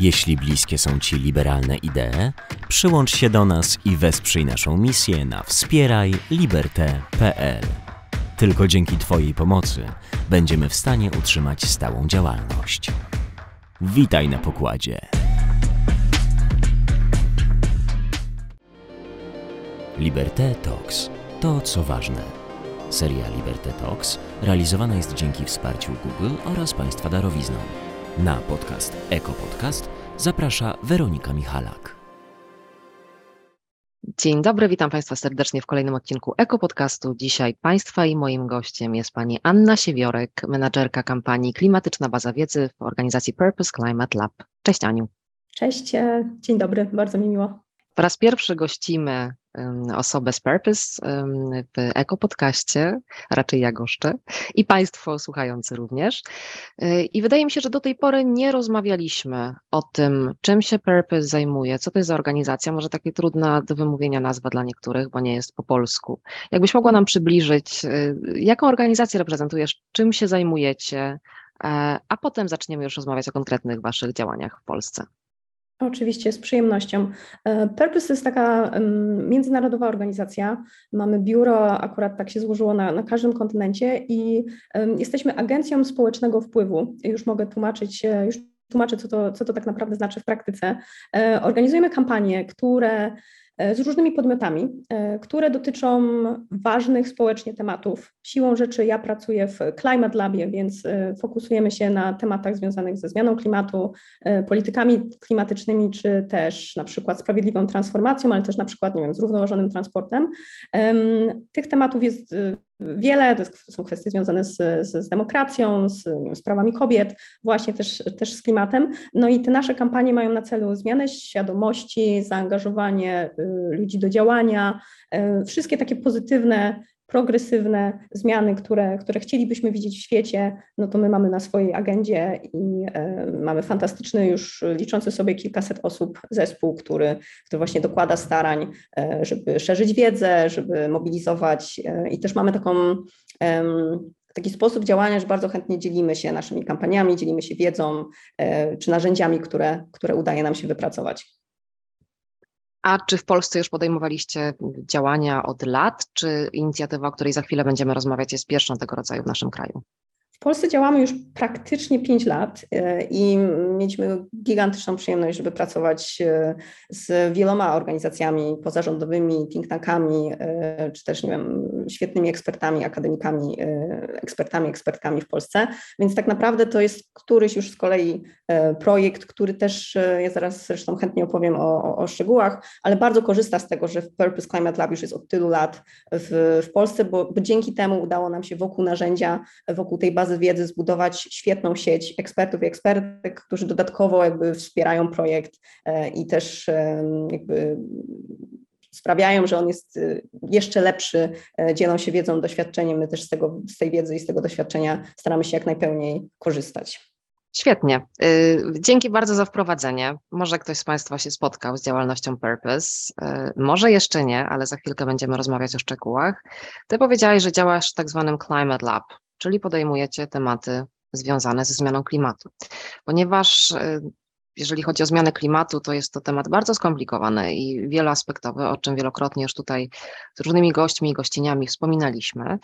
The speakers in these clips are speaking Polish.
Jeśli bliskie są Ci liberalne idee, przyłącz się do nas i wesprzyj naszą misję na wspierajliberte.pl. Tylko dzięki Twojej pomocy będziemy w stanie utrzymać stałą działalność. Witaj na pokładzie. Liberté Talks to co ważne. Seria Liberté Talks realizowana jest dzięki wsparciu Google oraz Państwa darowizną. Na podcast Eko Podcast zaprasza Weronika Michalak. Dzień dobry, witam Państwa serdecznie w kolejnym odcinku Eko Podcastu. Dzisiaj Państwa i moim gościem jest Pani Anna Siewiorek, menadżerka kampanii Klimatyczna Baza Wiedzy w organizacji Purpose Climate Lab. Cześć Aniu. Cześć, e, dzień dobry, bardzo mi miło. Po raz pierwszy gościmy osobę z Purpose w Ekopodcaście, raczej ja goszczę, i Państwo słuchający również. Y, I wydaje mi się, że do tej pory nie rozmawialiśmy o tym, czym się Purpose zajmuje, co to jest za organizacja, może takie trudna do wymówienia nazwa dla niektórych, bo nie jest po polsku. Jakbyś mogła nam przybliżyć, y, jaką organizację reprezentujesz, czym się zajmujecie, e, a potem zaczniemy już rozmawiać o konkretnych Waszych działaniach w Polsce. Oczywiście, z przyjemnością. E, Purpose jest taka międzynarodowa organizacja. Mamy biuro, akurat tak się złożyło na, na każdym kontynencie i jesteśmy agencją społecznego wpływu. Już mogę tłumaczyć, już tłumaczę, co to, co to tak naprawdę znaczy w praktyce. E, organizujemy kampanie, które E, z różnymi podmiotami, e, które dotyczą ważnych społecznie tematów. Siłą rzeczy ja pracuję w Climate Labie, więc e, fokusujemy się na tematach związanych ze zmianą klimatu, politykami klimatycznymi, czy też na przykład sprawiedliwą transformacją, ale też na przykład, nie wiem, zrównoważonym transportem. Tych tematów jest wiele, to są kwestie związane z, z, z demokracją, z, z, prawami kobiet, właśnie też, też z klimatem. No i te nasze kampanie mają na celu zmianę świadomości, zaangażowanie y, ludzi do działania, y, wszystkie takie pozytywne progresywne zmiany, które, które chcielibyśmy widzieć w świecie, no to my mamy na swojej agendzie i e, mamy fantastyczny już liczący sobie kilkaset osób zespół, który, który właśnie dokłada starań, e, żeby szerzyć wiedzę, żeby mobilizować e, i też mamy taką taki sposób działania, że bardzo chętnie dzielimy się naszymi kampaniami, dzielimy się wiedzą czy narzędziami, które, które udaje nam się wypracować. A czy w Polsce już podejmowaliście działania od lat, czy inicjatywa, o której za chwilę będziemy rozmawiać, jest pierwszą tego rodzaju w naszym kraju? W Polsce działamy już praktycznie 5 lat e, i mieliśmy gigantyczną przyjemność, żeby pracować e, z wieloma organizacjami pozarządowymi, think tankami, e, czy też nie wiem, świetnymi ekspertami, akademikami, ekspertami, ekspertkami w Polsce. Więc tak naprawdę to jest któryś już z kolei projekt, który też, ja zaraz zresztą chętnie opowiem o, o, szczegółach, ale bardzo korzysta z tego, że Purpose Climate Lab już jest od tylu lat w, w Polsce, bo, bo dzięki temu udało nam się wokół narzędzia, wokół tej bazy bazy wiedzy zbudować świetną sieć ekspertów i ekspertek, którzy dodatkowo jakby wspierają projekt e, i też e, jakby sprawiają, że on jest e, jeszcze lepszy, dzielą się wiedzą, doświadczeniem. My też z, tego, z tej wiedzy i z tego doświadczenia staramy się jak najpełniej korzystać. Świetnie. Dzięki bardzo za wprowadzenie. Może ktoś z Państwa się spotkał z działalnością Purpose, może jeszcze nie, ale za chwilkę będziemy rozmawiać o szczegółach. Ty powiedziałeś, że działasz w tak zwanym Climate Lab czyli podejmujecie tematy związane ze zmianą klimatu. Ponieważ e, jeżeli chodzi o zmianę klimatu, to jest to temat bardzo skomplikowany i wieloaspektowy, o czym wielokrotnie już tutaj z różnymi gośćmi i gościniami wspominaliśmy.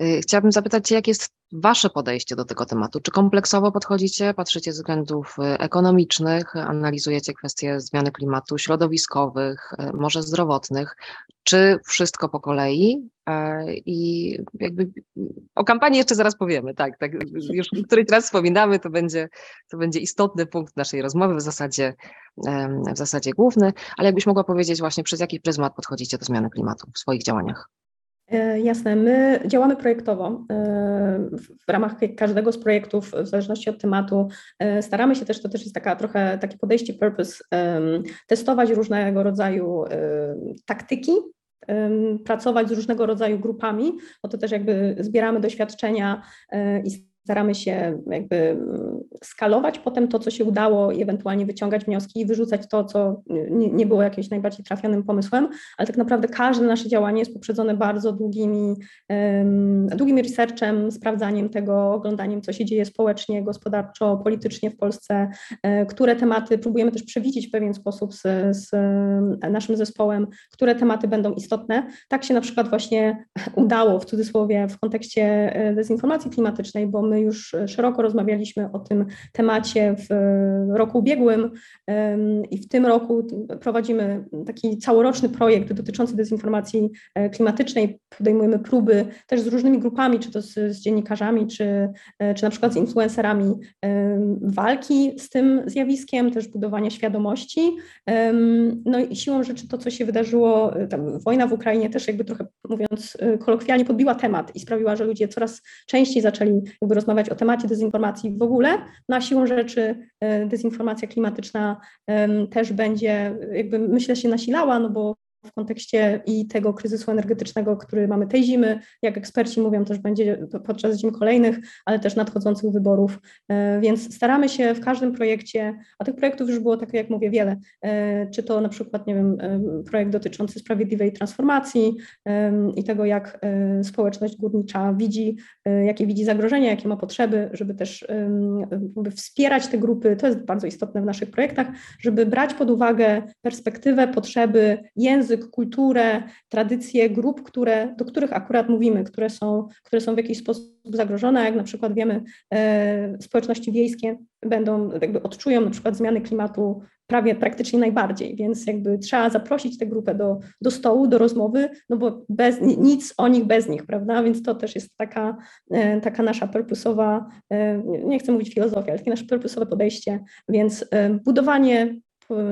E, chciałabym zapytać jak jest Wasze podejście do tego tematu? Czy kompleksowo podchodzicie, patrzycie z względów e, ekonomicznych, analizujecie kwestie zmiany klimatu, środowiskowych, może zdrowotnych, czy wszystko po kolei? I jakby o kampanii jeszcze zaraz powiemy, tak, tak już któryś raz wspominamy, to będzie, to będzie istotny punkt naszej rozmowy, w zasadzie, w zasadzie główny, ale jakbyś mogła powiedzieć właśnie przez jaki pryzmat podchodzicie do zmiany klimatu w swoich działaniach? E, jasne, my działamy projektowo. E, w ramach każdego z projektów, w zależności od tematu, e, staramy się też, to też jest taka trochę takie podejście purpose, testować różnego rodzaju taktyki, pracować z różnego rodzaju grupami, bo to też jakby zbieramy doświadczenia i staramy się jakby mm, skalować potem to, co się udało i ewentualnie wyciągać wnioski i wyrzucać to, co nie, było jakimś najbardziej trafionym pomysłem, ale tak naprawdę każde nasze działanie jest poprzedzone bardzo długimi, długim researchem, sprawdzaniem tego, oglądaniem, co się dzieje społecznie, gospodarczo, politycznie w Polsce, e, które tematy próbujemy też przewidzieć w pewien sposób z, z naszym zespołem, które tematy będą istotne. Tak się na przykład właśnie udało w cudzysłowie w kontekście e, dezinformacji klimatycznej, bo my już szeroko rozmawialiśmy o tym temacie w roku ubiegłym i w tym roku prowadzimy taki całoroczny projekt dotyczący dezinformacji e, klimatycznej. Podejmujemy próby też z różnymi grupami, czy to z, z dziennikarzami, czy, e, czy na przykład z influencerami walki z tym zjawiskiem, też budowania świadomości. No i siłą rzeczy to, co się wydarzyło, wojna w Ukrainie też jakby trochę mówiąc kolokwialnie podbiła temat i sprawiła, że ludzie coraz częściej zaczęli jakby rozmawiać o temacie dezinformacji w ogóle. Na siłą rzeczy e, dezinformacja klimatyczna też będzie, jakby myślę, się nasilała, no bo w kontekście i tego kryzysu energetycznego, który mamy tej zimy, jak eksperci mówią, też będzie podczas zim kolejnych, ale też nadchodzących wyborów. E, więc staramy się w każdym projekcie, a tych projektów już było, tak jak mówię, wiele, e, czy to na przykład, nie wiem, e, projekt dotyczący sprawiedliwej transformacji i tego, jak społeczność górnicza widzi, jakie widzi zagrożenia, jakie ma potrzeby, żeby też wspierać te grupy. To jest bardzo istotne w naszych projektach, żeby brać pod uwagę perspektywę, potrzeby, język, język, kulturę, tradycje grup, które, do których akurat mówimy, które są, które są w jakiś sposób zagrożone, jak na przykład wiemy, e, społeczności wiejskie będą, jakby odczują na przykład zmiany klimatu prawie praktycznie najbardziej, więc jakby trzeba zaprosić tę grupę do, do stołu, do rozmowy, no bo bez, nic o nich bez nich, prawda, więc to też jest taka, e, taka nasza purposowa, e, nie chcę mówić filozofia, ale takie nasze purposowe podejście, więc budowanie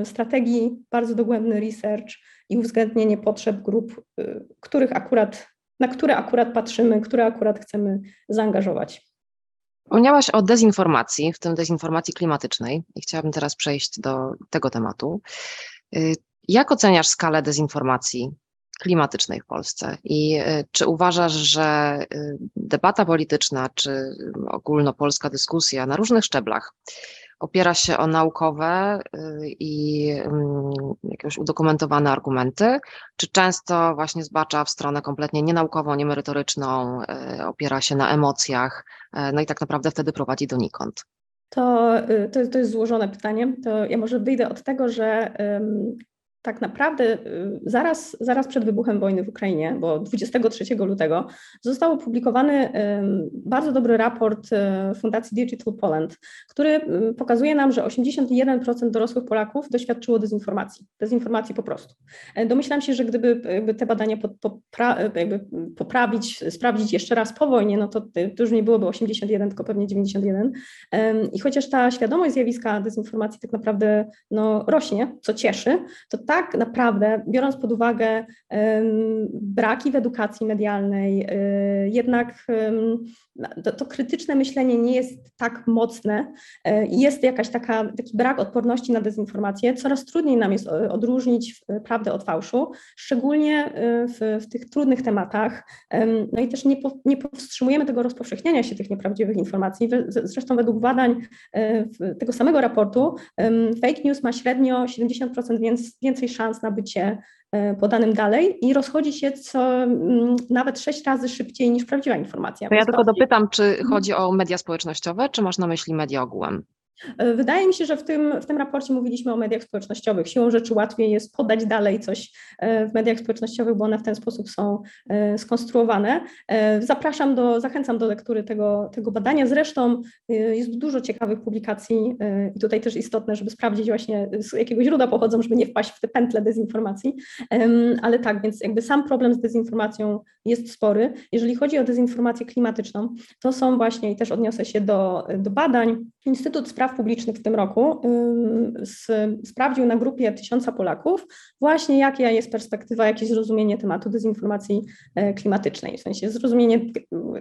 strategii, bardzo dogłębny research, i uwzględnienie potrzeb grup, y, których akurat, na które akurat patrzymy, które akurat chcemy zaangażować. Wspomniałaś o dezinformacji, w tym dezinformacji klimatycznej i chciałabym teraz przejść do tego tematu. Y, jak oceniasz skalę dezinformacji klimatycznej w Polsce i y, czy uważasz, że debata polityczna czy ogólnopolska dyskusja na różnych szczeblach opiera się o naukowe y, i mm, jakieś udokumentowane argumenty, czy często właśnie zbacza w stronę kompletnie nienaukową, niemerytoryczną, y, opiera się na emocjach, y, no i tak naprawdę wtedy prowadzi donikąd? To, to, to jest złożone pytanie. To ja może wyjdę od tego, że tak naprawdę y, zaraz, zaraz przed wybuchem wojny w Ukrainie, bo 23 lutego, został opublikowany bardzo dobry raport y, Fundacji Digital Poland, który y, pokazuje nam, że 81% dorosłych Polaków doświadczyło dezinformacji, dezinformacji po prostu. E, domyślam się, że gdyby te badania popra poprawić, sprawdzić jeszcze raz po wojnie, no to, to już nie byłoby 81, tylko pewnie 91. I chociaż ta świadomość zjawiska dezinformacji tak naprawdę no, rośnie, co cieszy, to ta tak naprawdę, biorąc pod uwagę braki w edukacji medialnej, y, jednak to, to, krytyczne myślenie nie jest tak mocne i jest jakaś taka, taki brak odporności na dezinformację, coraz trudniej nam jest odróżnić prawdę od fałszu, szczególnie w, w tych trudnych tematach. No i też nie, po, nie powstrzymujemy tego rozpowszechniania się tych nieprawdziwych informacji. Zresztą według badań tego samego raportu fake news ma średnio 70% więcej szans na bycie e, podanym dalej i rozchodzi się co mm, nawet sześć razy szybciej niż prawdziwa informacja. To ja tylko dopytam, czy mhm. chodzi o media społecznościowe, czy masz na myśli media ogółem? E, wydaje mi się, że w tym, w tym raporcie mówiliśmy o mediach społecznościowych. Siłą rzeczy łatwiej jest podać dalej coś e, w mediach społecznościowych, bo one w ten sposób są e, skonstruowane. Zapraszam do, zachęcam do lektury tego, tego badania. Zresztą jest dużo ciekawych publikacji i tutaj też istotne, żeby sprawdzić właśnie z jakiego źródła pochodzą, żeby nie wpaść w te pętle dezinformacji. Ale tak, więc jakby sam problem z dezinformacją jest spory. Jeżeli chodzi o dezinformację klimatyczną, to są właśnie, i też odniosę się do, do badań, Instytut Spraw Publicznych w tym roku sprawdził na grupie tysiąca Polaków właśnie jaka jest perspektywa, jakie zrozumienie tematu dezinformacji e, klimatycznej, w sensie zrozumienie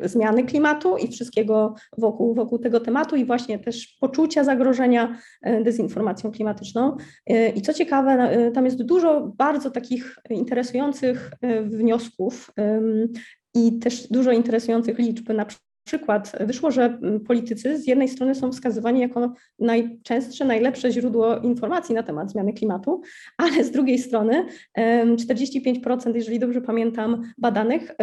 zmiany klimatu i wszystkiego wokół, wokół tego tematu i właśnie też poczucia zagrożenia e, dezinformacją klimatyczną. E, I co ciekawe, tam jest dużo bardzo takich interesujących wniosków i też dużo interesujących liczb, na przykład wyszło, że politycy z jednej strony są wskazywani jako najczęstsze, najlepsze źródło informacji na temat zmiany klimatu, ale z drugiej strony 45%, jeżeli dobrze pamiętam, badanych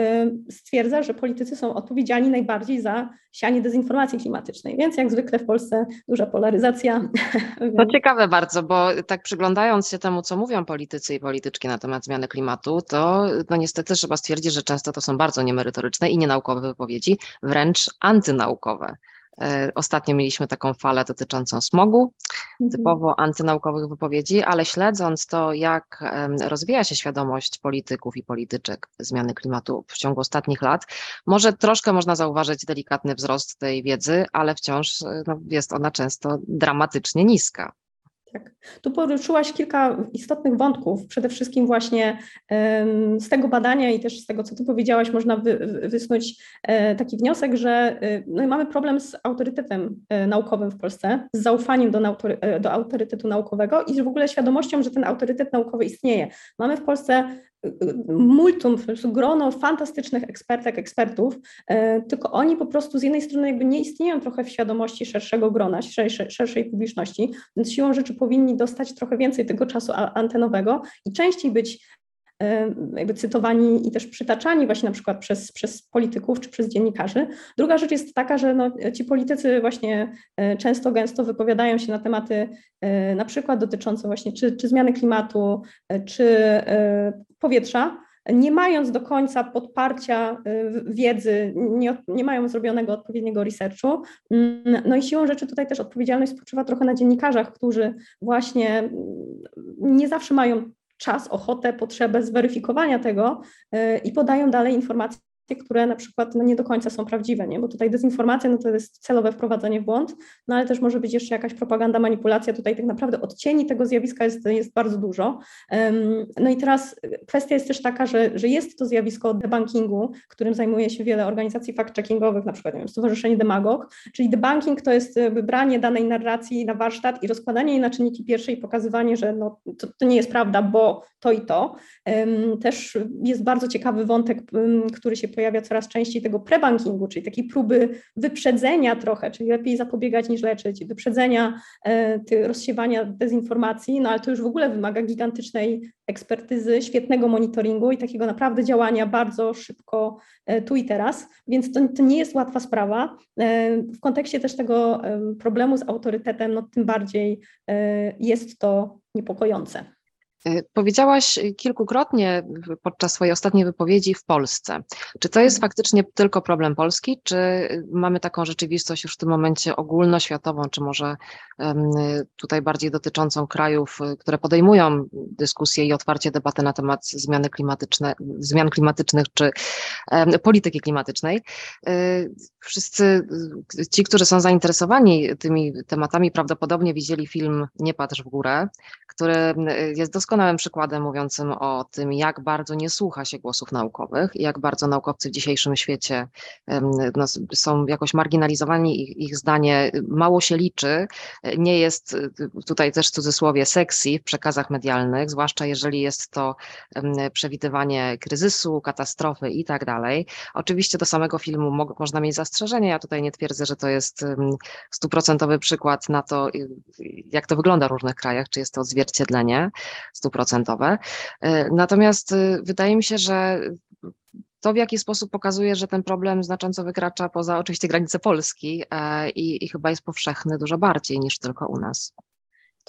stwierdza, że politycy są odpowiedzialni najbardziej za sianie dezinformacji klimatycznej. Więc jak zwykle w Polsce duża polaryzacja. To ciekawe bardzo, bo tak przyglądając się temu, co mówią politycy i polityczki na temat zmiany klimatu, to no niestety trzeba stwierdzić, że często to są bardzo niemerytoryczne i nienaukowe wypowiedzi, wręcz antynaukowe. E, ostatnio mieliśmy taką falę dotyczącą smogu, mhm. typowo antynaukowych wypowiedzi, ale śledząc to, jak rozwija się świadomość polityków i polityczek zmiany klimatu w ciągu ostatnich lat, może troszkę można zauważyć delikatny wzrost tej wiedzy, ale wciąż e, no, jest ona często dramatycznie niska. Tak. Tu poruszyłaś kilka istotnych wątków. Przede wszystkim właśnie z tego badania i też z tego, co tu powiedziałaś, można wy, wysnuć e, taki wniosek, że e, no mamy problem z autorytetem e, naukowym w Polsce, z zaufaniem do, do autorytetu naukowego i w ogóle świadomością, że ten autorytet naukowy istnieje. Mamy w Polsce multum, grono fantastycznych ekspertek, ekspertów, e, tylko oni po prostu z jednej strony jakby nie istnieją trochę w świadomości szerszego grona, szerszej, szerszej publiczności, więc siłą rzeczy powinni dostać trochę więcej tego czasu antenowego i częściej być jakby cytowani i też przytaczani właśnie na przykład przez, przez polityków czy przez dziennikarzy. Druga rzecz jest taka, że no, ci politycy właśnie e, często, gęsto wypowiadają się na tematy na przykład dotyczące właśnie czy, czy zmiany klimatu, czy powietrza, nie mając do końca podparcia y, wiedzy, nie, nie, mają zrobionego odpowiedniego researchu. Mm, no i siłą rzeczy tutaj też odpowiedzialność spoczywa trochę na dziennikarzach, którzy właśnie mm, nie zawsze mają czas, ochotę, potrzebę zweryfikowania tego y, i podają dalej informacje które na przykład no, nie do końca są prawdziwe, nie? bo tutaj dezinformacja no, to jest celowe wprowadzenie w błąd, no ale też może być jeszcze jakaś propaganda, manipulacja, tutaj tak naprawdę odcieni tego zjawiska jest, jest bardzo dużo. No i teraz kwestia jest też taka, że, że jest to zjawisko debunkingu, którym zajmuje się wiele organizacji fact-checkingowych, na przykład nie wiem, Stowarzyszenie Demagog, czyli debunking to jest wybranie danej narracji na warsztat i rozkładanie jej na czynniki pierwsze i pokazywanie, że no, to, to nie jest prawda, bo to i to. Też jest bardzo ciekawy wątek, który się pojawia pojawia coraz częściej tego prebankingu, czyli takiej próby wyprzedzenia trochę, czyli lepiej zapobiegać niż leczyć, wyprzedzenia e, rozsiewania dezinformacji, no ale to już w ogóle wymaga gigantycznej ekspertyzy, świetnego monitoringu i takiego naprawdę działania bardzo szybko e, tu i teraz, więc to, to nie jest łatwa sprawa. E, w kontekście też tego problemu z autorytetem, no tym bardziej jest to niepokojące. E, powiedziałaś kilkukrotnie podczas swojej ostatniej wypowiedzi w Polsce. Czy to jest mhm. faktycznie tylko problem Polski, czy mamy taką rzeczywistość już w tym momencie ogólnoświatową, czy może tutaj bardziej dotyczącą krajów, które podejmują dyskusję i otwarcie debaty na temat zmiany klimatyczne, zmian klimatycznych czy polityki klimatycznej? E, wszyscy ci, którzy są zainteresowani tymi tematami, prawdopodobnie widzieli film Nie patrz w górę, który jest doskonale doskonałym przykładem mówiącym o tym, jak bardzo nie słucha się głosów naukowych i jak bardzo naukowcy w dzisiejszym świecie no, są jakoś marginalizowani, ich, ich zdanie mało się liczy, nie jest tutaj też w cudzysłowie sexy w przekazach medialnych, zwłaszcza jeżeli jest to przewidywanie kryzysu, katastrofy i tak dalej. Oczywiście do samego filmu mo można mieć zastrzeżenia, ja tutaj nie twierdzę, że to jest stuprocentowy przykład na to, jak to wygląda w różnych krajach, czy jest to odzwierciedlenie stuprocentowe. E, natomiast e, wydaje mi się, że to w jaki sposób pokazuje, że ten problem znacząco wykracza poza oczywiście granice Polski e, i, i chyba jest powszechny dużo bardziej niż tylko u nas.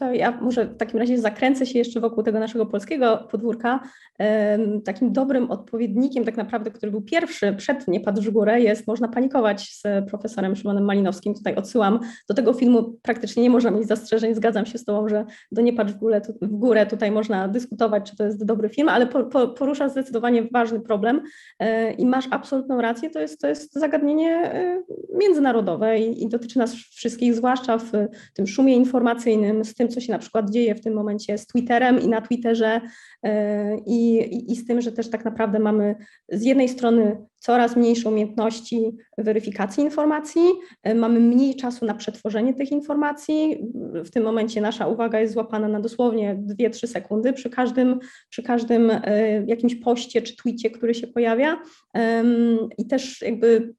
To ja może w takim razie zakręcę się jeszcze wokół tego naszego polskiego podwórka. Takim dobrym odpowiednikiem, tak naprawdę, który był pierwszy przed Nie patrz w górę, jest Można panikować z profesorem Szymonem Malinowskim. Tutaj odsyłam do tego filmu. Praktycznie nie można mieć zastrzeżeń. Zgadzam się z Tobą, że do Nie w górę, w górę tutaj można dyskutować, czy to jest dobry film, ale po, po, porusza zdecydowanie ważny problem e, i masz absolutną rację. To jest, to jest zagadnienie e, międzynarodowe i, i dotyczy nas wszystkich, zwłaszcza w tym szumie informacyjnym, z tym, co się na przykład dzieje w tym momencie z Twitterem i na Twitterze e, i, i, i z tym, że też tak naprawdę mamy z jednej strony coraz mniejsze umiejętności weryfikacji informacji, e, mamy mniej czasu na przetworzenie tych informacji. W tym momencie nasza uwaga jest złapana na dosłownie 2-3 sekundy przy każdym, przy każdym e, jakimś poście czy tweetie, który się pojawia. I też jakby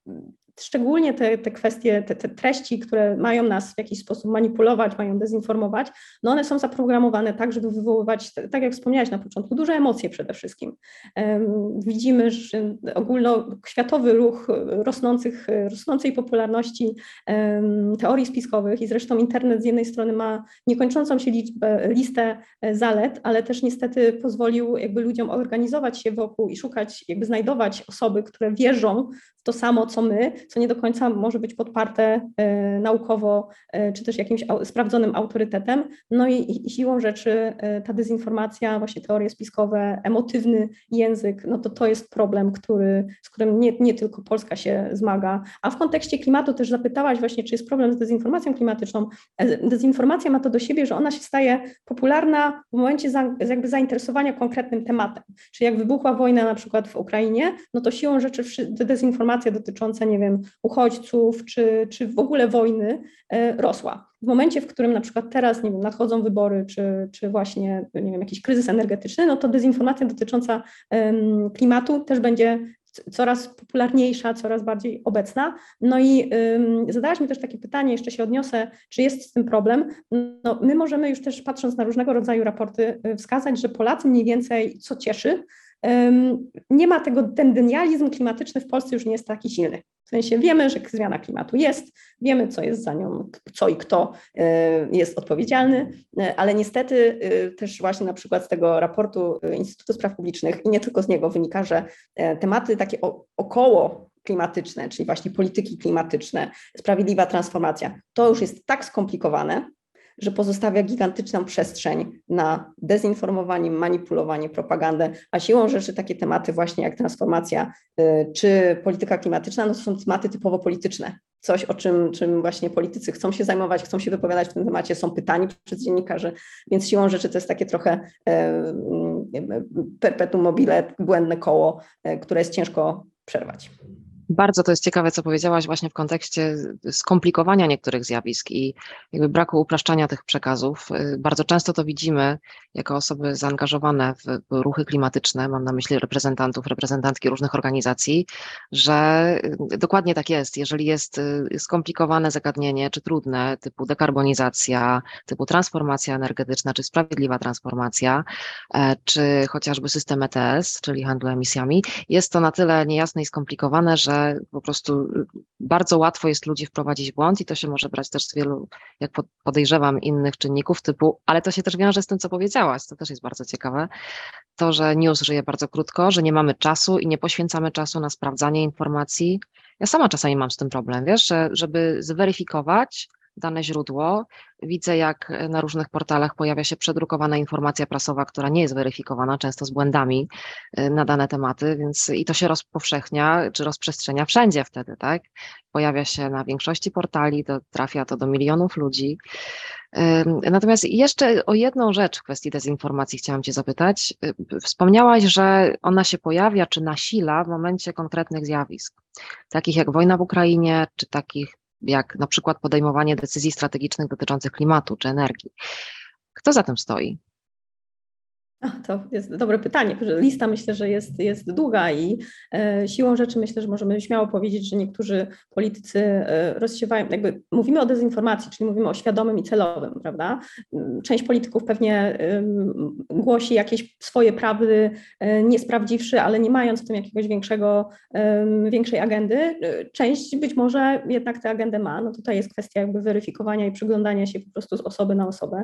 szczególnie te, te kwestie, te, te, treści, które mają nas w jakiś sposób manipulować, mają dezinformować, no one są zaprogramowane tak, żeby wywoływać, tak jak wspomniałaś na początku, duże emocje przede wszystkim. Widzimy, że ogólnoświatowy ruch rosnących, rosnącej popularności teorii spiskowych i zresztą internet z jednej strony ma niekończącą się liczbę, listę e, zalet, ale też niestety pozwolił jakby ludziom organizować się wokół i szukać, jakby znajdować osoby, które wierzą to samo, co my, co nie do końca może być podparte e, naukowo, e, czy też jakimś sprawdzonym autorytetem. No i, siłą rzeczy e, ta dezinformacja, właśnie teorie spiskowe, emotywny język, no to to jest problem, który, z którym nie, nie tylko Polska się zmaga. A w kontekście klimatu też zapytałaś właśnie, czy jest problem z dezinformacją klimatyczną. Dezinformacja ma to do siebie, że ona się staje popularna w momencie za, jakby zainteresowania konkretnym tematem. Czyli jak wybuchła wojna na przykład w Ukrainie, no to siłą rzeczy dezinformacja dotycząca, nie wiem, uchodźców czy, czy w ogóle wojny e, rosła. W momencie, w którym na przykład teraz, nie wiem, nadchodzą wybory, czy, czy właśnie, nie wiem, jakiś kryzys energetyczny, no to dezinformacja dotycząca klimatu też będzie coraz popularniejsza, coraz bardziej obecna. No i zadałaś mi też takie pytanie, jeszcze się odniosę, czy jest z tym problem. No, my możemy już też patrząc na różnego rodzaju raporty y, wskazać, że Polacy mniej więcej, co cieszy, nie ma tego, ten denializm klimatyczny w Polsce już nie jest taki silny. W sensie wiemy, że zmiana klimatu jest, wiemy, co jest za nią, co i kto e, jest odpowiedzialny, e, ale niestety e, też właśnie na przykład z tego raportu Instytutu Spraw Publicznych i nie tylko z niego wynika, że tematy takie około klimatyczne, czyli właśnie polityki klimatyczne, sprawiedliwa transformacja, to już jest tak skomplikowane, że pozostawia gigantyczną przestrzeń na dezinformowanie, manipulowanie, propagandę, a siłą rzeczy takie tematy właśnie jak transformacja y, czy polityka klimatyczna, no to są tematy typowo polityczne. Coś, o czym, czym właśnie politycy chcą się zajmować, chcą się wypowiadać w tym temacie, są pytani przez dziennikarzy, więc siłą rzeczy to jest takie trochę e, perpetuum mobile, błędne koło, e, które jest ciężko przerwać. Bardzo to jest ciekawe, co powiedziałaś właśnie w kontekście skomplikowania niektórych zjawisk i jakby braku upraszczania tych przekazów. Y, bardzo często to widzimy jako osoby zaangażowane w ruchy klimatyczne, mam na myśli reprezentantów, reprezentantki różnych organizacji, że y, dokładnie tak jest. Jeżeli jest y, skomplikowane zagadnienie, czy trudne, typu dekarbonizacja, typu transformacja energetyczna, czy sprawiedliwa transformacja, e, czy chociażby system ETS, czyli handlu emisjami, jest to na tyle niejasne i skomplikowane, że po prostu bardzo łatwo jest ludzi wprowadzić w błąd i to się może brać też z wielu, jak podejrzewam, innych czynników typu, ale to się też wiąże z tym, co powiedziałaś, to też jest bardzo ciekawe, to, że news żyje bardzo krótko, że nie mamy czasu i nie poświęcamy czasu na sprawdzanie informacji. Ja sama czasami mam z tym problem, wiesz, że żeby zweryfikować, dane źródło. Widzę, jak na różnych portalach pojawia się przedrukowana informacja prasowa, która nie jest weryfikowana, często z błędami y, na dane tematy, więc i to się rozpowszechnia czy rozprzestrzenia wszędzie wtedy, tak? Pojawia się na większości portali, to trafia to do milionów ludzi. Natomiast jeszcze o jedną rzecz w kwestii dezinformacji chciałam Cię zapytać. Y, wspomniałaś, że ona się pojawia czy nasila w momencie konkretnych zjawisk, takich jak wojna w Ukrainie, czy takich jak na przykład podejmowanie decyzji strategicznych dotyczących klimatu czy energii. Kto za tym stoi? To jest dobre pytanie. Lista myślę, że jest, jest długa i e, siłą rzeczy myślę, że możemy śmiało powiedzieć, że niektórzy politycy e, rozsiewają, jakby mówimy o dezinformacji, czyli mówimy o świadomym i celowym, prawda? Część polityków pewnie głosi jakieś swoje prawdy, e, nie sprawdziwszy, ale nie mając w tym jakiegoś większego, większej agendy. Część być może jednak tę agendę ma. No tutaj jest kwestia jakby weryfikowania i przyglądania się po prostu z osoby na osobę.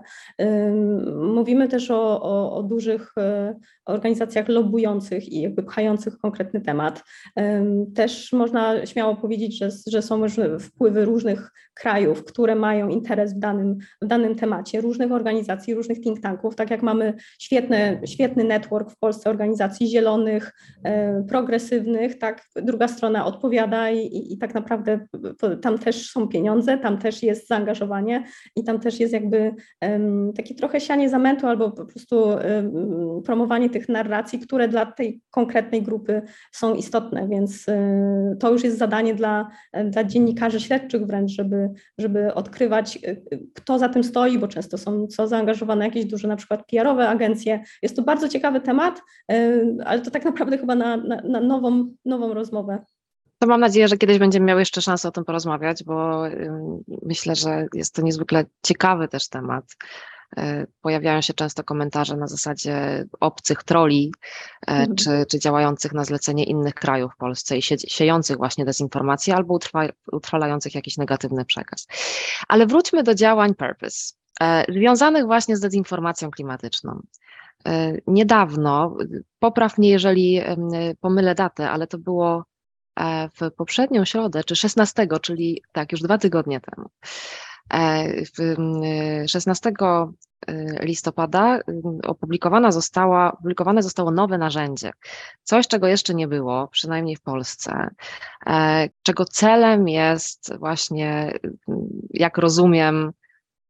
Mówimy też o, o, o dużych dużych e, organizacjach lobbujących i jakby pchających konkretny temat. Też można śmiało powiedzieć, że, że są wpływy różnych krajów, które mają interes w danym, w danym temacie, różnych organizacji, różnych think tanków, tak jak mamy świetny, świetny network w Polsce organizacji zielonych, e, progresywnych, tak druga strona odpowiada i, i, tak naprawdę tam też są pieniądze, tam też jest zaangażowanie i tam też jest jakby um, takie trochę sianie zamętu albo po prostu um, promowanie tych narracji, które dla tej konkretnej grupy są istotne, więc um, to już jest zadanie dla, dla dziennikarzy śledczych wręcz, żeby żeby, odkrywać, y, y, kto za tym stoi, bo często są co zaangażowane jakieś duże na przykład PR-owe agencje. Jest to bardzo ciekawy temat, y, ale to tak naprawdę chyba na, na, na nową, nową rozmowę. To mam nadzieję, że kiedyś będziemy miały jeszcze szansę o tym porozmawiać, bo myślę, że jest to niezwykle ciekawy też temat. E, pojawiają się często komentarze na zasadzie obcych troli, e, mhm. czy, czy działających na zlecenie innych krajów w Polsce i siejących właśnie dezinformację albo utrwa, utrwalających jakiś negatywny przekaz. Ale wróćmy do działań Purpose, e, związanych właśnie z dezinformacją klimatyczną. Niedawno, popraw mnie, jeżeli pomylę datę, ale to było w poprzednią środę, czy 16, czyli tak, już dwa tygodnie temu. 16 e, e, listopada opublikowana została, opublikowane zostało nowe narzędzie. Coś, czego jeszcze nie było, przynajmniej w Polsce, e, czego celem jest właśnie, jak rozumiem,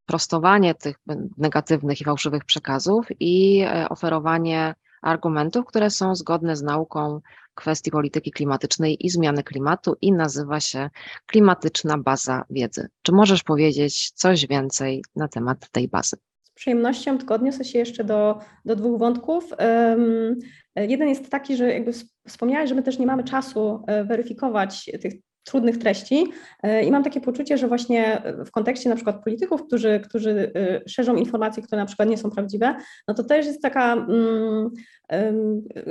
prostowanie tych negatywnych i fałszywych przekazów i oferowanie argumentów, które są zgodne z nauką kwestii polityki klimatycznej i zmiany klimatu i nazywa się Klimatyczna Baza Wiedzy. Czy możesz powiedzieć coś więcej na temat tej bazy? Z przyjemnością, tylko odniosę się jeszcze do, do dwóch wątków. Um, jeden jest taki, że jakby wspomniałeś, że my też nie mamy czasu e, weryfikować tych trudnych treści e, i mam takie poczucie, że właśnie w kontekście na przykład polityków, którzy, którzy e, szerzą informacje, które na przykład nie są prawdziwe, no to też jest taka mm,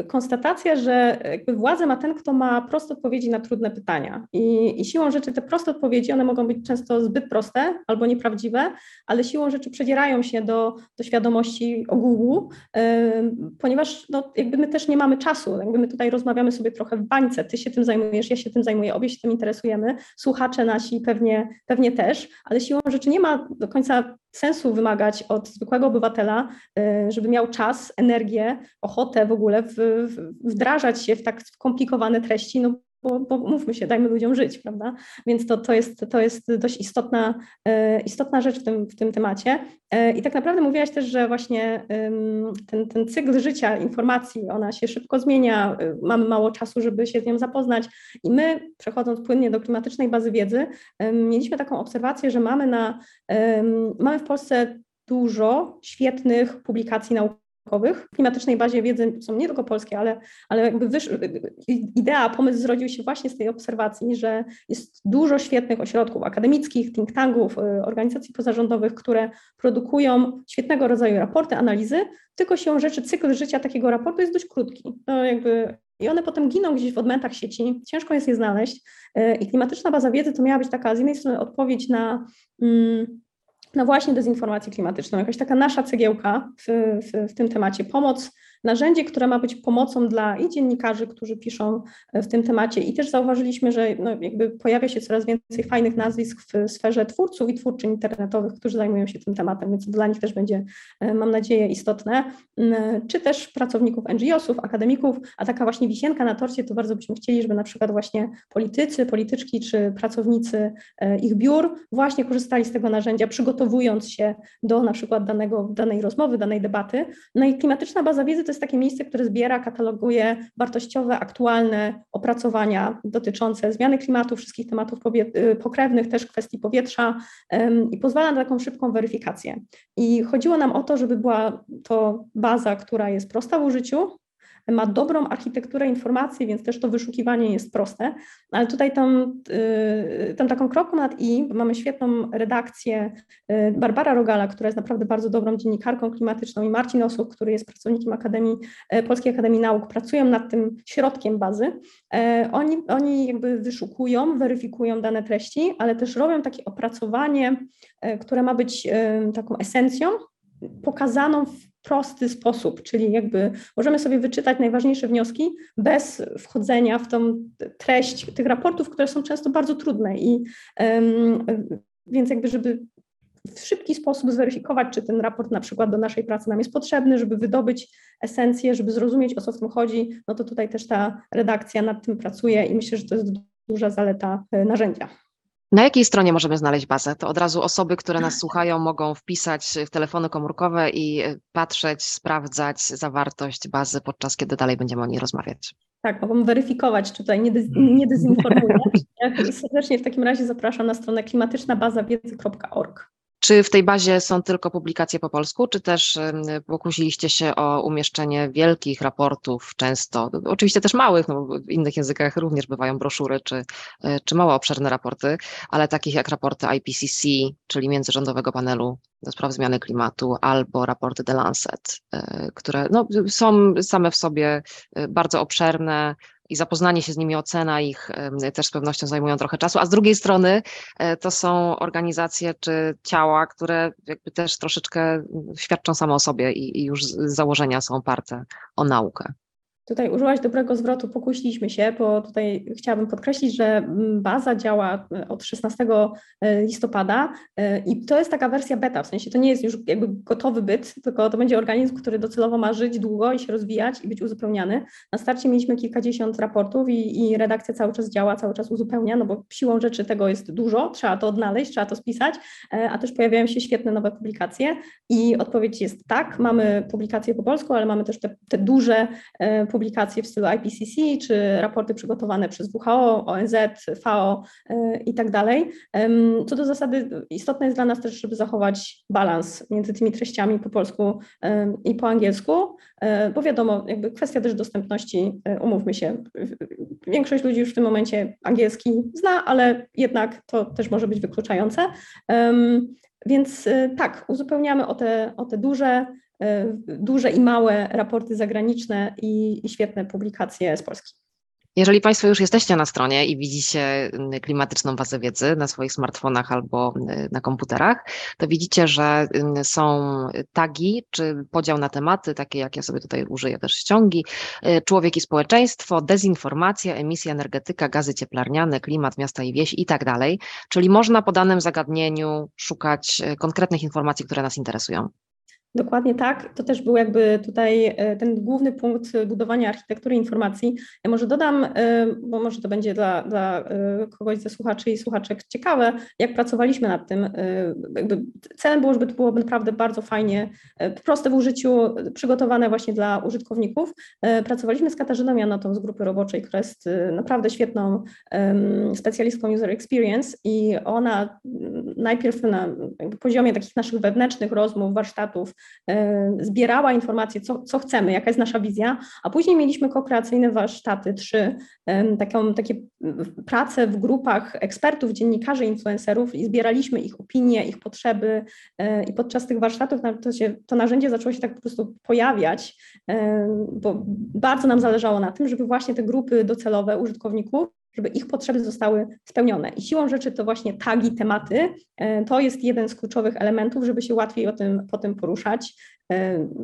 konstatacja, że władzę ma ten, kto ma proste odpowiedzi na trudne pytania. I, I, siłą rzeczy te proste odpowiedzi, one mogą być często zbyt proste albo nieprawdziwe, ale siłą rzeczy przedzierają się do, do świadomości ogółu, ponieważ no, jakby my też nie mamy czasu. Jakby my tutaj rozmawiamy sobie trochę w bańce. Ty się tym zajmujesz, ja się tym zajmuję, obie się tym interesujemy, słuchacze nasi pewnie, pewnie też, ale siłą rzeczy nie ma do końca sensu wymagać od zwykłego obywatela, y, żeby miał czas, energię, ochotę w ogóle w, w, wdrażać się w tak skomplikowane treści, no bo, bo mówmy się, dajmy ludziom żyć, prawda? Więc to, to, jest, to jest dość istotna, e, istotna rzecz w tym, w tym temacie. E, I tak naprawdę mówiłaś też, że właśnie ten, ten cykl życia informacji, ona się szybko zmienia, e, mamy mało czasu, żeby się z nią zapoznać i my, przechodząc płynnie do klimatycznej bazy wiedzy, mieliśmy taką obserwację, że mamy, na, mamy w Polsce dużo świetnych publikacji naukowych, w klimatycznej bazie wiedzy są nie tylko polskie, ale, ale jakby idea, pomysł zrodził się właśnie z tej obserwacji, że jest dużo świetnych ośrodków akademickich, think tanków, y, organizacji pozarządowych, które produkują świetnego rodzaju raporty, analizy, tylko się rzeczy, cykl życia takiego raportu jest dość krótki. No jakby i one potem giną gdzieś w odmętach sieci, ciężko jest je znaleźć. Y, I klimatyczna baza wiedzy to miała być taka z jednej strony odpowiedź na mm, no właśnie dezinformację klimatyczną, jakaś taka nasza cegiełka w, w, w tym temacie, pomoc narzędzie, które ma być pomocą dla i dziennikarzy, którzy piszą e, w tym temacie i też zauważyliśmy, że no jakby pojawia się coraz więcej fajnych nazwisk w sferze twórców i twórczyń internetowych, którzy zajmują się tym tematem, więc dla nich też będzie, e, mam nadzieję, istotne, czy też pracowników NGO-sów, akademików, a taka właśnie wisienka na torcie, to bardzo byśmy chcieli, żeby na przykład właśnie politycy, polityczki czy pracownicy e, ich biur właśnie korzystali z tego narzędzia, przygotowując się do na przykład danego, danej rozmowy, danej debaty. No i klimatyczna baza wiedzy to jest takie miejsce, które zbiera, kataloguje wartościowe, aktualne opracowania dotyczące zmiany klimatu, wszystkich tematów y, pokrewnych, też kwestii powietrza i pozwala na taką szybką weryfikację. I chodziło nam o to, żeby była to baza, która jest prosta w użyciu, ma dobrą architekturę informacji, więc też to wyszukiwanie jest proste, ale tutaj tą, y, tą taką kropką nad i mamy świetną redakcję y, Barbara Rogala, która jest naprawdę bardzo dobrą dziennikarką klimatyczną i Marcin Osuk, który jest pracownikiem Akademii, y, Polskiej Akademii Nauk, pracują nad tym środkiem bazy. Oni, oni jakby wyszukują, weryfikują dane treści, ale też robią takie opracowanie, które ma być taką esencją pokazaną w prosty sposób, czyli jakby możemy sobie wyczytać najważniejsze wnioski bez wchodzenia w tą treść tych raportów, które są często bardzo trudne i więc jakby, żeby w szybki sposób zweryfikować, czy ten raport na przykład do naszej pracy nam jest potrzebny, żeby wydobyć esencję, żeby zrozumieć, o co w tym chodzi, no to tutaj też ta redakcja nad tym pracuje i myślę, że to jest duża zaleta e, narzędzia. Na jakiej stronie możemy znaleźć bazę? To od razu osoby, które nas słuchają, mogą wpisać w telefony komórkowe i e, patrzeć, sprawdzać zawartość bazy, podczas kiedy dalej będziemy o niej rozmawiać. Tak, mogą weryfikować, czy tutaj nie, dez, nie dezinformuję. Ja serdecznie w takim razie zapraszam na stronę klimatycznabazawiedzy.org. Czy w tej bazie są tylko publikacje po polsku, czy też pokusiliście się o umieszczenie wielkich raportów, często, oczywiście też małych, no w innych językach również bywają broszury czy, e, czy mało obszerne raporty, ale takich jak raporty IPCC, czyli Międzyrządowego Panelu do spraw zmiany klimatu, albo raporty The Lancet, e, które no, są same w sobie e, bardzo obszerne, i zapoznanie się z nimi, ocena ich też z pewnością zajmują trochę czasu, a z drugiej strony e, to są organizacje czy ciała, które jakby też troszeczkę świadczą same o sobie i, i już z założenia są oparte o naukę. Tutaj użyłaś dobrego zwrotu, pokuśliśmy się, bo tutaj chciałabym podkreślić, że mm, baza działa e, od 16 e, listopada e, i to jest taka wersja beta, w sensie to nie jest już jakby gotowy byt, tylko to będzie organizm, który docelowo ma żyć długo i się rozwijać i być uzupełniany. Na starcie mieliśmy kilkadziesiąt raportów i, i redakcja cały czas działa, cały czas uzupełnia, no bo siłą rzeczy tego jest dużo, trzeba to odnaleźć, trzeba to spisać, a też pojawiają się świetne nowe publikacje i odpowiedź jest tak, mamy publikacje po polsku, ale mamy też te, te duże publikacje, publikacje w stylu IPCC, czy raporty przygotowane przez WHO, ONZ, FAO e, i tak dalej. Co do zasady istotne jest dla nas też, żeby zachować balans między tymi treściami po polsku i po angielsku, e, bo wiadomo, jakby kwestia też dostępności, e, umówmy się, większość ludzi już w tym momencie angielski zna, ale jednak to też może być wykluczające. Więc tak, uzupełniamy o te, o te duże E, duże i małe raporty zagraniczne i, i świetne publikacje z Polski. Jeżeli Państwo już jesteście na stronie i widzicie klimatyczną bazę wiedzy na swoich smartfonach albo na komputerach, to widzicie, że są tagi czy podział na tematy, takie jak ja sobie tutaj użyję też ściągi, y, człowiek i społeczeństwo, dezinformacja, emisja energetyka, gazy cieplarniane, klimat, miasta i wieś i tak dalej. Czyli można po danym zagadnieniu szukać y, konkretnych informacji, które nas interesują. Dokładnie tak. To też był jakby tutaj e, ten główny punkt budowania architektury informacji. Ja może dodam, e, bo może to będzie dla, dla e, kogoś ze słuchaczy i słuchaczek ciekawe, jak pracowaliśmy nad tym. Jakby celem było, żeby to było naprawdę bardzo fajnie, proste w użyciu, przygotowane właśnie dla użytkowników. Pracowaliśmy z Katarzyną Janotą z grupy roboczej, która jest naprawdę świetną specjalistką user experience i ona najpierw na poziomie takich naszych wewnętrznych rozmów, warsztatów, zbierała informacje, co, co chcemy, jaka jest nasza wizja, a później mieliśmy kokreacyjne warsztaty, trzy, taką, takie prace w grupach ekspertów, dziennikarzy, influencerów i zbieraliśmy ich opinie, ich potrzeby e, i podczas tych warsztatów to, się, to narzędzie zaczęło się tak po prostu pojawiać, bo bardzo nam zależało na tym, żeby właśnie te grupy docelowe użytkowników żeby ich potrzeby zostały spełnione. I siłą rzeczy to właśnie tagi, tematy, e, to jest jeden z kluczowych elementów, żeby się łatwiej o tym potem poruszać,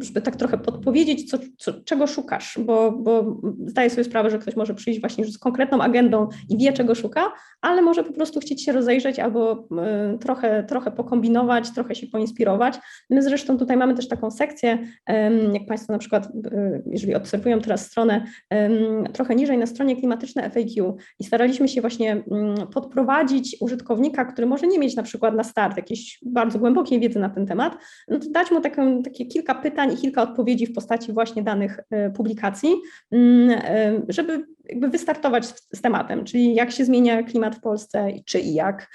żeby tak trochę podpowiedzieć, co, co, czego szukasz, bo, bo zdaję sobie sprawę, że ktoś może przyjść właśnie z konkretną agendą i wie, czego szuka, ale może po prostu chcieć się rozejrzeć albo e, trochę, trochę pokombinować, trochę się poinspirować. My zresztą tutaj mamy też taką sekcję, jak Państwo na przykład, e, jeżeli obserwują teraz stronę, trochę niżej na stronie klimatyczne FAQ i staraliśmy się właśnie mm, podprowadzić użytkownika, który może nie mieć na przykład na start jakiejś bardzo głębokiej wiedzy na ten temat, no to dać mu taką, takie kilka pytań i kilka odpowiedzi w postaci właśnie danych e, publikacji, mm, e, żeby jakby wystartować z tematem, czyli jak się zmienia klimat w Polsce, czy i jak,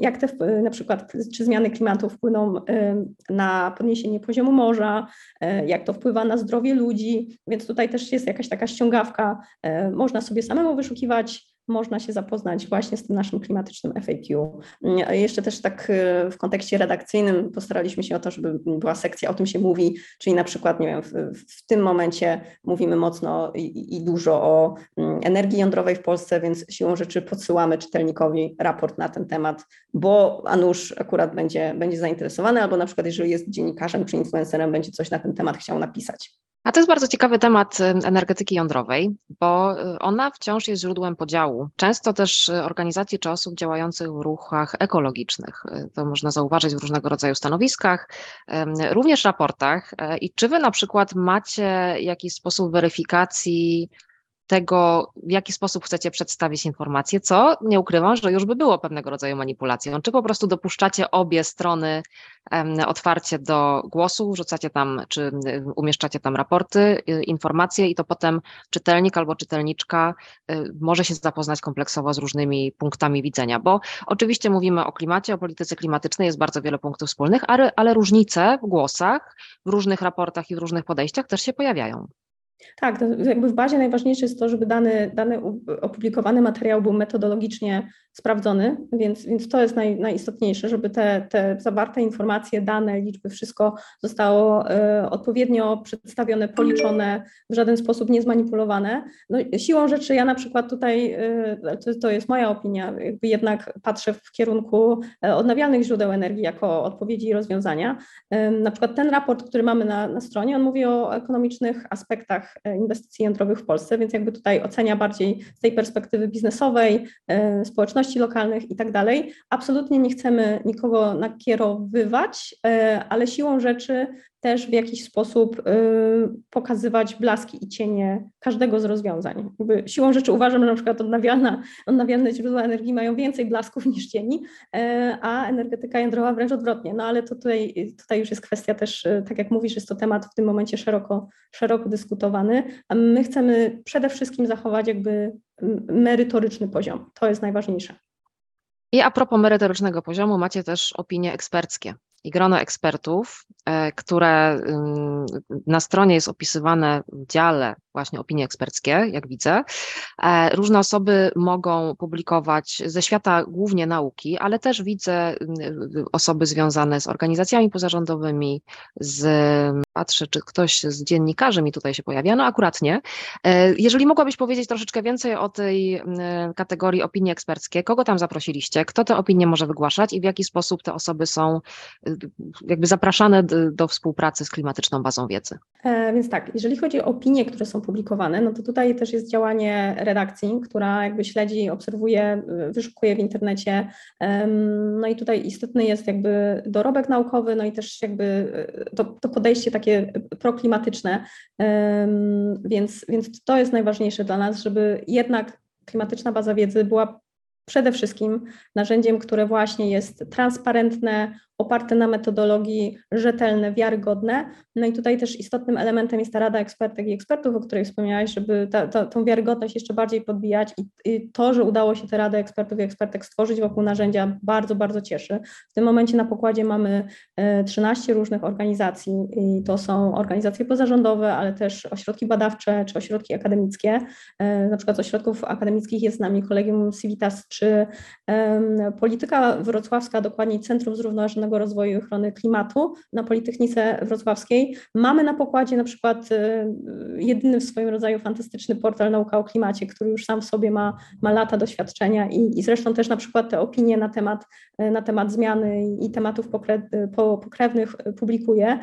jak te na przykład, czy zmiany klimatu wpłyną na podniesienie poziomu morza, jak to wpływa na zdrowie ludzi, więc tutaj też jest jakaś taka ściągawka, można sobie samemu wyszukiwać można się zapoznać właśnie z tym naszym klimatycznym FAQ. Jeszcze też tak e, w kontekście redakcyjnym postaraliśmy się o to, żeby była sekcja o tym się mówi, czyli na przykład, nie wiem, w, w tym momencie mówimy mocno i, i, dużo o mm, energii jądrowej w Polsce, więc siłą rzeczy podsyłamy czytelnikowi raport na ten temat, bo a nuż akurat będzie, będzie zainteresowany, albo na przykład jeżeli jest dziennikarzem czy influencerem, będzie coś na ten temat chciał napisać. A to jest bardzo ciekawy temat y, energetyki jądrowej, bo y, ona wciąż jest źródłem podziału. Często też y, organizacje czy osób działających w ruchach ekologicznych, to można zauważyć w różnego rodzaju stanowiskach, również raportach. I czy wy na przykład macie jakiś sposób weryfikacji tego, w jaki sposób chcecie przedstawić informację, co nie ukrywam, że już by było pewnego rodzaju manipulacją. Czy po prostu dopuszczacie obie strony otwarcie do głosu, rzucacie tam, czy umieszczacie tam raporty, y, informacje i to potem czytelnik albo czytelniczka y, może się zapoznać kompleksowo z różnymi punktami widzenia, bo oczywiście mówimy o klimacie, o polityce klimatycznej, jest bardzo wiele punktów wspólnych, ale, ale różnice w głosach, w różnych raportach i w różnych podejściach też się pojawiają. Tak, jakby w bazie najważniejsze jest to, żeby dany, dany opublikowany materiał był metodologicznie sprawdzony, więc, więc to jest naj, najistotniejsze, żeby te, te zawarte informacje, dane, liczby, wszystko zostało y, odpowiednio przedstawione, policzone, w żaden sposób nie zmanipulowane. No, siłą rzeczy ja na przykład tutaj, y, to, to jest moja opinia, jakby jednak patrzę w kierunku e, odnawialnych źródeł energii jako odpowiedzi i rozwiązania. Y, na przykład ten raport, który mamy na, na stronie, on mówi o ekonomicznych aspektach inwestycji jądrowych w Polsce, więc jakby tutaj ocenia bardziej z tej perspektywy biznesowej, społeczności, społeczności lokalnych i tak dalej. Absolutnie nie chcemy nikogo nakierowywać, e, ale siłą rzeczy też w jakiś sposób e, pokazywać blaski i cienie każdego z rozwiązań. Siłą rzeczy uważam, że na przykład odnawialna, odnawialne źródła energii mają więcej blasków niż cieni, e, a energetyka jądrowa wręcz odwrotnie. No ale to tutaj, tutaj już jest kwestia też, tak jak mówisz, jest to temat w tym momencie szeroko, szeroko dyskutowany, a my chcemy przede wszystkim zachować jakby merytoryczny poziom. To jest najważniejsze. I a propos merytorycznego poziomu, macie też opinie eksperckie i grono ekspertów, e, które na stronie jest opisywane w dziale właśnie opinie eksperckie, jak widzę. E, różne osoby mogą publikować ze świata głównie nauki, ale też widzę osoby związane z organizacjami pozarządowymi, z patrzę, czy ktoś z dziennikarzy mi tutaj się pojawia, no akurat nie. E, jeżeli mogłabyś powiedzieć troszeczkę więcej o tej kategorii opinie eksperckie, kogo tam zaprosiliście, kto te opinie może wygłaszać i w jaki sposób te osoby są jakby zapraszane do, współpracy z klimatyczną bazą wiedzy. E, więc tak, jeżeli chodzi o opinie, które są publikowane, no to tutaj też jest działanie redakcji, która jakby śledzi, obserwuje, wyszukuje w internecie. No i tutaj istotny jest jakby dorobek naukowy, no i też jakby e, to, to podejście takie proklimatyczne, więc, więc to jest najważniejsze dla nas, żeby jednak klimatyczna baza wiedzy była przede wszystkim narzędziem, które właśnie jest transparentne, oparte na metodologii rzetelne, wiarygodne. No i tutaj też istotnym elementem jest ta Rada Ekspertek i Ekspertów, o której wspomniałaś, żeby ta, ta, tą wiarygodność jeszcze bardziej podbijać i, i, to, że udało się tę Radę Ekspertów i Ekspertek stworzyć wokół narzędzia bardzo, bardzo cieszy. W tym momencie na pokładzie mamy 13 e, różnych organizacji i to są organizacje pozarządowe, ale też ośrodki badawcze czy ośrodki akademickie. E, na przykład z ośrodków akademickich jest z nami Kolegium Civitas czy Polityka Wrocławska, dokładniej Centrum Zrównoważonego Rozwoju i Ochrony Klimatu na Politechnice Wrocławskiej. Mamy na pokładzie na przykład y, jedyny w swoim rodzaju fantastyczny portal Nauka o Klimacie, który już sam w sobie ma, ma lata doświadczenia i, i zresztą też na przykład te opinie na temat, y, na temat zmiany i tematów pokre, pokrewnych publikuje,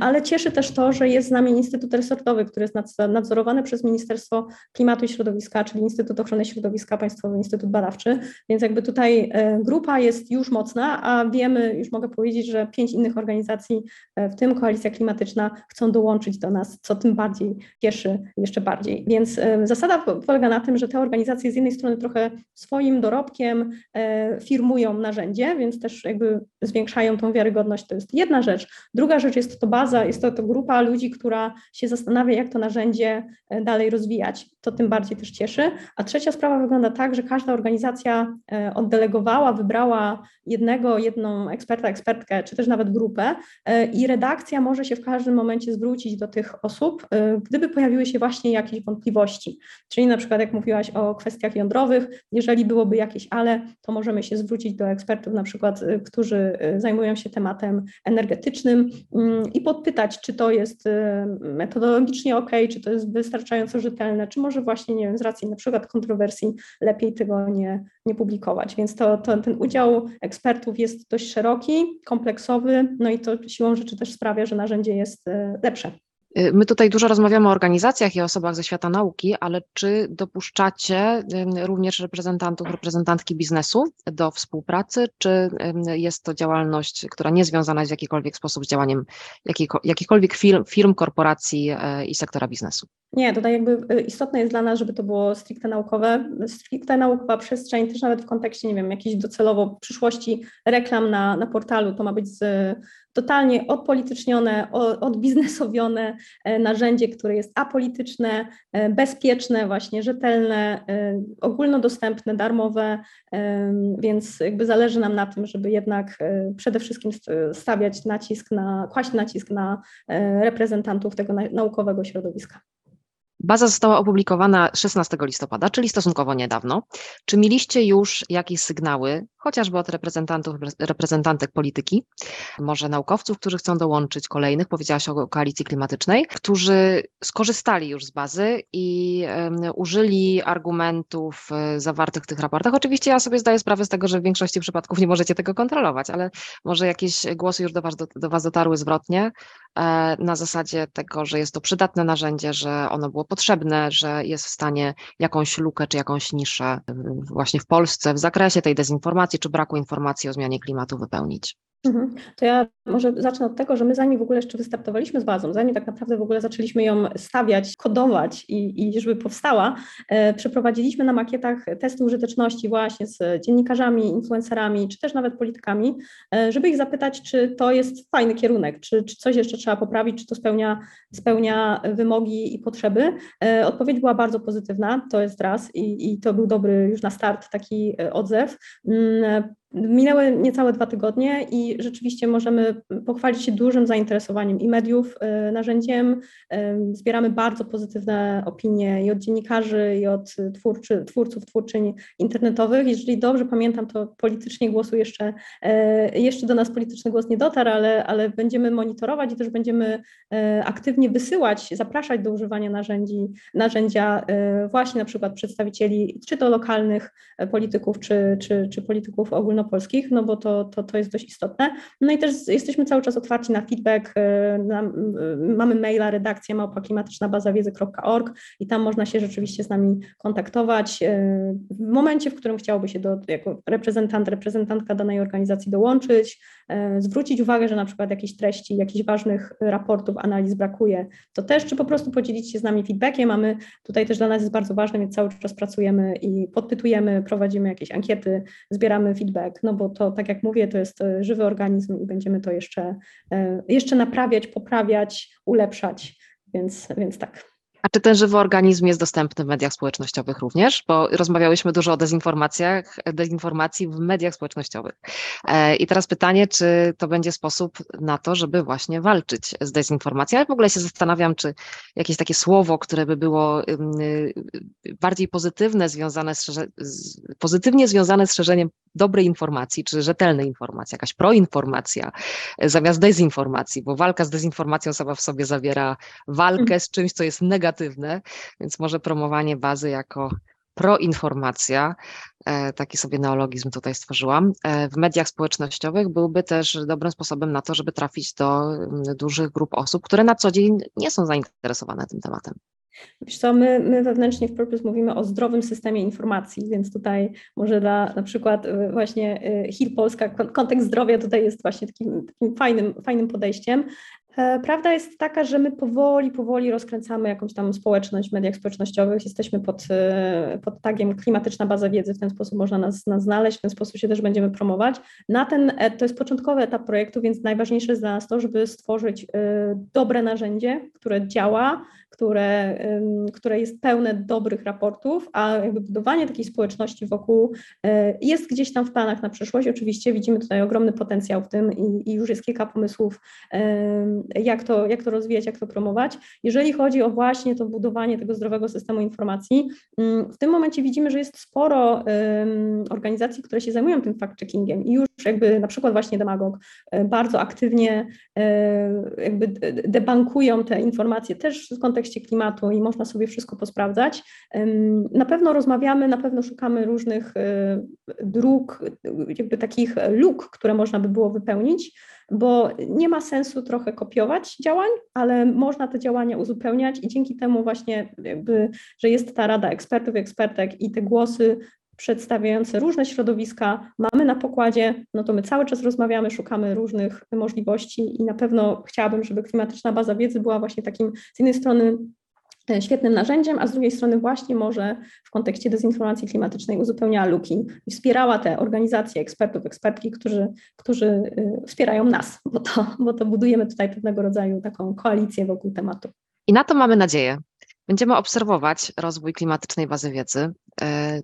ale cieszy też to, że jest z nami Instytut Resortowy, który jest nadzorowany przez Ministerstwo Klimatu i Środowiska, czyli Instytut Ochrony Środowiska, Państwowy Instytut Badawczy, więc jakby tutaj y, grupa jest już mocna, a wiemy, już mogę powiedzieć, że pięć innych organizacji, e, w tym Koalicja Klimatyczna, chcą dołączyć do nas, co tym bardziej cieszy jeszcze bardziej. Więc e, zasada polega na tym, że te organizacje z jednej strony trochę swoim dorobkiem e, firmują narzędzie, więc też jakby zwiększają tą wiarygodność. To jest jedna rzecz. Druga rzecz jest to baza, jest to, to grupa ludzi, która się zastanawia, jak to narzędzie dalej rozwijać. To tym bardziej też cieszy. A trzecia sprawa wygląda tak, że każda organizacja oddelegowała, wybrała jednego, jedną eksperta, ekspertkę, czy też nawet grupę e, i redakcja może się w każdym momencie zwrócić do tych osób, e, gdyby pojawiły się właśnie jakieś wątpliwości. Czyli na przykład jak mówiłaś o kwestiach jądrowych, jeżeli byłoby jakieś ale, to możemy się zwrócić do ekspertów na przykład, e, którzy zajmują się tematem energetycznym mm, i podpytać, czy to jest metodologicznie ok, czy to jest wystarczająco rzetelne, czy może właśnie, nie wiem, z racji na przykład kontrowersji lepiej tego nie, nie publikować. Więc to, to ten udział ekspertów jest dość szeroki, kompleksowy, no i to siłą rzeczy też sprawia, że narzędzie jest e, lepsze. Y, my tutaj dużo rozmawiamy o organizacjach i osobach ze świata nauki, ale czy dopuszczacie również reprezentantów, reprezentantki biznesu do współpracy, czy jest to działalność, która nie związana jest w jakikolwiek sposób z działaniem jakichkolwiek firm, firm, korporacji e, i sektora biznesu? Nie, tutaj jakby y, istotne jest dla nas, żeby to było stricte naukowe, stricte naukowa przestrzeń, też nawet w kontekście, nie wiem, jakiejś docelowo przyszłości reklam na, na portalu, to ma być z, totalnie odpolitycznione, odbiznesowione e, narzędzie, które jest apolityczne, e, bezpieczne, właśnie rzetelne, e, ogólnodostępne, darmowe, więc jakby zależy nam na tym, żeby jednak przede wszystkim stawiać nacisk na, kłaść nacisk na reprezentantów tego naukowego środowiska. Baza została opublikowana 16 listopada, czyli stosunkowo niedawno. Czy mieliście już jakieś sygnały, chociażby od reprezentantów, reprezentantek polityki, może naukowców, którzy chcą dołączyć kolejnych, powiedziałaś o koalicji klimatycznej, którzy skorzystali już z bazy i użyli argumentów e, zawartych w tych raportach? Oczywiście ja sobie zdaję sprawę z tego, że w większości przypadków nie możecie tego kontrolować, ale może jakieś głosy już do was, do, do was dotarły zwrotnie e, na zasadzie tego, że jest to przydatne narzędzie, że ono było potrzebne, że jest w stanie jakąś lukę czy jakąś niszę właśnie w Polsce w zakresie tej dezinformacji czy braku informacji o zmianie klimatu wypełnić. Mhm. To ja może zacznę od tego, że my zanim w ogóle jeszcze wystartowaliśmy z bazą, zanim tak naprawdę w ogóle zaczęliśmy ją stawiać, kodować i, i żeby powstała, e, przeprowadziliśmy na makietach testy użyteczności właśnie z dziennikarzami, influencerami, czy też nawet politykami, e, żeby ich zapytać, czy to jest fajny kierunek, czy, czy coś jeszcze trzeba poprawić, czy to spełnia, spełnia wymogi i potrzeby. E, odpowiedź była bardzo pozytywna, to jest raz i, i to był dobry już na start taki e, odzew. Minęły niecałe dwa tygodnie i rzeczywiście możemy pochwalić się dużym zainteresowaniem i mediów e, narzędziem. E, zbieramy bardzo pozytywne opinie i od dziennikarzy, i od twórczy, twórców, twórczyń internetowych. Jeżeli dobrze pamiętam, to politycznie głosu jeszcze, e, jeszcze do nas polityczny głos nie dotarł, ale, ale będziemy monitorować i też będziemy aktywnie wysyłać, zapraszać do używania narzędzi, narzędzia właśnie na przykład przedstawicieli czy to lokalnych polityków, czy, czy, czy polityków ogólno ogólnopolskich, no bo to, to, to jest dość istotne. No i też jesteśmy cały czas otwarci na feedback, e, na, mamy maila redakcja małpaklimatycznabazawiedzy.org i tam można się rzeczywiście z nami kontaktować e, w momencie, w którym chciałoby się do, jako reprezentant, reprezentantka danej organizacji dołączyć, zwrócić uwagę, że na przykład jakieś treści, jakichś ważnych raportów, analiz brakuje, to też, czy po prostu podzielić się z nami feedbackiem, mamy tutaj też dla nas jest bardzo ważne, więc cały czas pracujemy i podpytujemy, prowadzimy jakieś ankiety, zbieramy feedback, no bo to, tak jak mówię, to jest e, żywy organizm i będziemy to jeszcze, e, jeszcze naprawiać, poprawiać, ulepszać, więc, więc tak. A czy ten żywy organizm jest dostępny w mediach społecznościowych również? Bo rozmawiałyśmy dużo o dezinformacjach, dezinformacji w mediach społecznościowych. E, I teraz pytanie, czy to będzie sposób na to, żeby właśnie walczyć z dezinformacją? Ja w ogóle się zastanawiam, czy jakieś takie słowo, które by było y, bardziej pozytywne, związane z, pozytywnie związane z szerzeniem dobrej informacji, czy rzetelnej informacji, jakaś proinformacja e, zamiast dezinformacji, bo walka z dezinformacją sama w sobie zawiera walkę z czymś, co jest negatywne, więc może promowanie bazy jako proinformacja, e, taki sobie neologizm tutaj stworzyłam, e, w mediach społecznościowych byłby też dobrym sposobem na to, żeby trafić do mm, dużych grup osób, które na co dzień nie są zainteresowane tym tematem. Wiesz co, my, my wewnętrznie w Purpose mówimy o zdrowym systemie informacji, więc tutaj może dla na przykład y, właśnie y, HIL Polska, kontekst zdrowia tutaj jest właśnie takim, takim fajnym, fajnym podejściem. E, prawda jest taka, że my powoli, powoli rozkręcamy jakąś tam społeczność w mediach społecznościowych. Jesteśmy pod, e, pod tagiem klimatyczna baza wiedzy, w ten sposób można nas, nas znaleźć, w ten sposób się też będziemy promować. Na ten, e, to jest początkowy etap projektu, więc najważniejsze jest dla nas to, żeby stworzyć dobre narzędzie, które działa, które, które jest pełne dobrych raportów, a jakby budowanie takiej społeczności wokół jest gdzieś tam w planach na przyszłość. Oczywiście widzimy tutaj ogromny potencjał w tym i, i już jest kilka pomysłów jak to, jak to rozwijać, jak to promować. Jeżeli chodzi o właśnie to budowanie tego zdrowego systemu informacji, mm, w tym momencie widzimy, że jest sporo organizacji, które się zajmują tym fact-checkingiem i już jakby na przykład właśnie Demagog e, bardzo aktywnie e, jakby debankują te informacje też w kontekście klimatu i można sobie wszystko posprawdzać. Na pewno rozmawiamy, na pewno szukamy różnych e, dróg, jakby takich luk, które można by było wypełnić. bo nie ma sensu trochę kopiować działań, ale można te działania uzupełniać i dzięki temu właśnie jakby, że jest ta rada ekspertów i ekspertek i te głosy przedstawiające różne środowiska mamy na pokładzie, no to my cały czas rozmawiamy, szukamy różnych możliwości i na pewno chciałabym, żeby klimatyczna baza wiedzy była właśnie takim z jednej strony e, świetnym narzędziem, a z drugiej strony właśnie może w kontekście dezinformacji klimatycznej uzupełniała luki i wspierała te organizacje ekspertów, ekspertki, którzy, którzy e, wspierają nas, bo to, bo to budujemy tutaj pewnego rodzaju taką koalicję wokół tematu. I na to mamy nadzieję. Będziemy obserwować rozwój klimatycznej bazy wiedzy. E,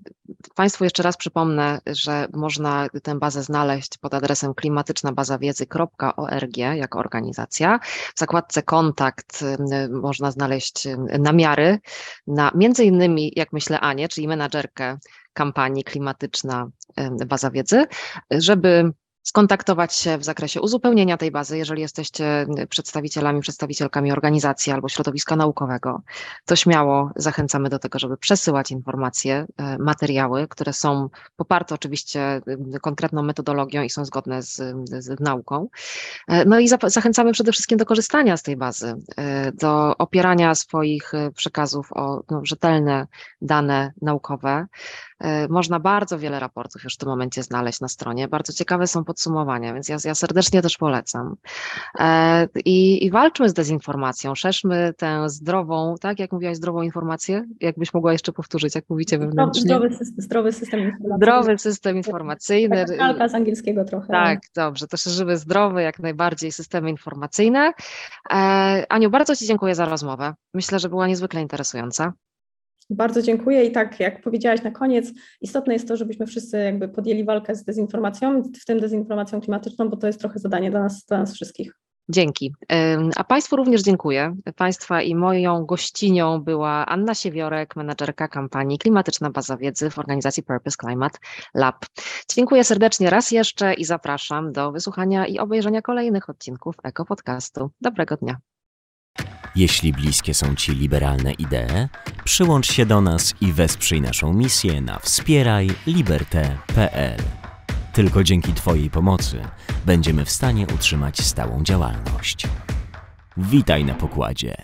państwu jeszcze raz przypomnę, że można tę bazę znaleźć pod adresem klimatycznabazawiedzy.org jako organizacja. W zakładce kontakt e, można znaleźć e, namiary na między innymi, jak myślę, Anię, czyli menadżerkę kampanii klimatyczna baza wiedzy, żeby skontaktować się w zakresie uzupełnienia tej bazy, jeżeli jesteście przedstawicielami, przedstawicielkami organizacji albo środowiska naukowego, to śmiało zachęcamy do tego, żeby przesyłać informacje, e, materiały, które są poparte oczywiście konkretną metodologią i są zgodne z, z nauką. E, no i zachęcamy przede wszystkim do korzystania z tej bazy, e, do opierania swoich przekazów o no, rzetelne dane naukowe. Można bardzo wiele raportów już w tym momencie znaleźć na stronie. Bardzo ciekawe są podsumowania, więc ja, ja serdecznie też polecam. E, I, I walczmy z dezinformacją, szerzmy tę zdrową, tak jak mówiłaś, zdrową informację, jakbyś mogła jeszcze powtórzyć, jak mówicie wewnętrznie. Zdrowy system, zdrowy system informacyjny. Zdrowy system informacyjny. Taka z angielskiego trochę. Tak, dobrze, to szerzymy zdrowe, jak najbardziej systemy informacyjne. E, Aniu, bardzo Ci dziękuję za rozmowę. Myślę, że była niezwykle interesująca. Bardzo dziękuję i tak jak powiedziałaś na koniec, istotne jest to, żebyśmy wszyscy jakby podjęli walkę z dezinformacją, w tym dezinformacją klimatyczną, bo to jest trochę zadanie dla nas, dla nas wszystkich. Dzięki. A Państwu również dziękuję. Państwa i moją gościnią była Anna Siewiorek, menadżerka kampanii Klimatyczna Baza Wiedzy w organizacji Purpose Climate Lab. Dziękuję serdecznie raz jeszcze i zapraszam do wysłuchania i obejrzenia kolejnych odcinków Eko Podcastu. Dobrego dnia. Jeśli bliskie są Ci liberalne idee, przyłącz się do nas i wesprzyj naszą misję na wspierajliberte.pl. Tylko dzięki Twojej pomocy będziemy w stanie utrzymać stałą działalność. Witaj na pokładzie.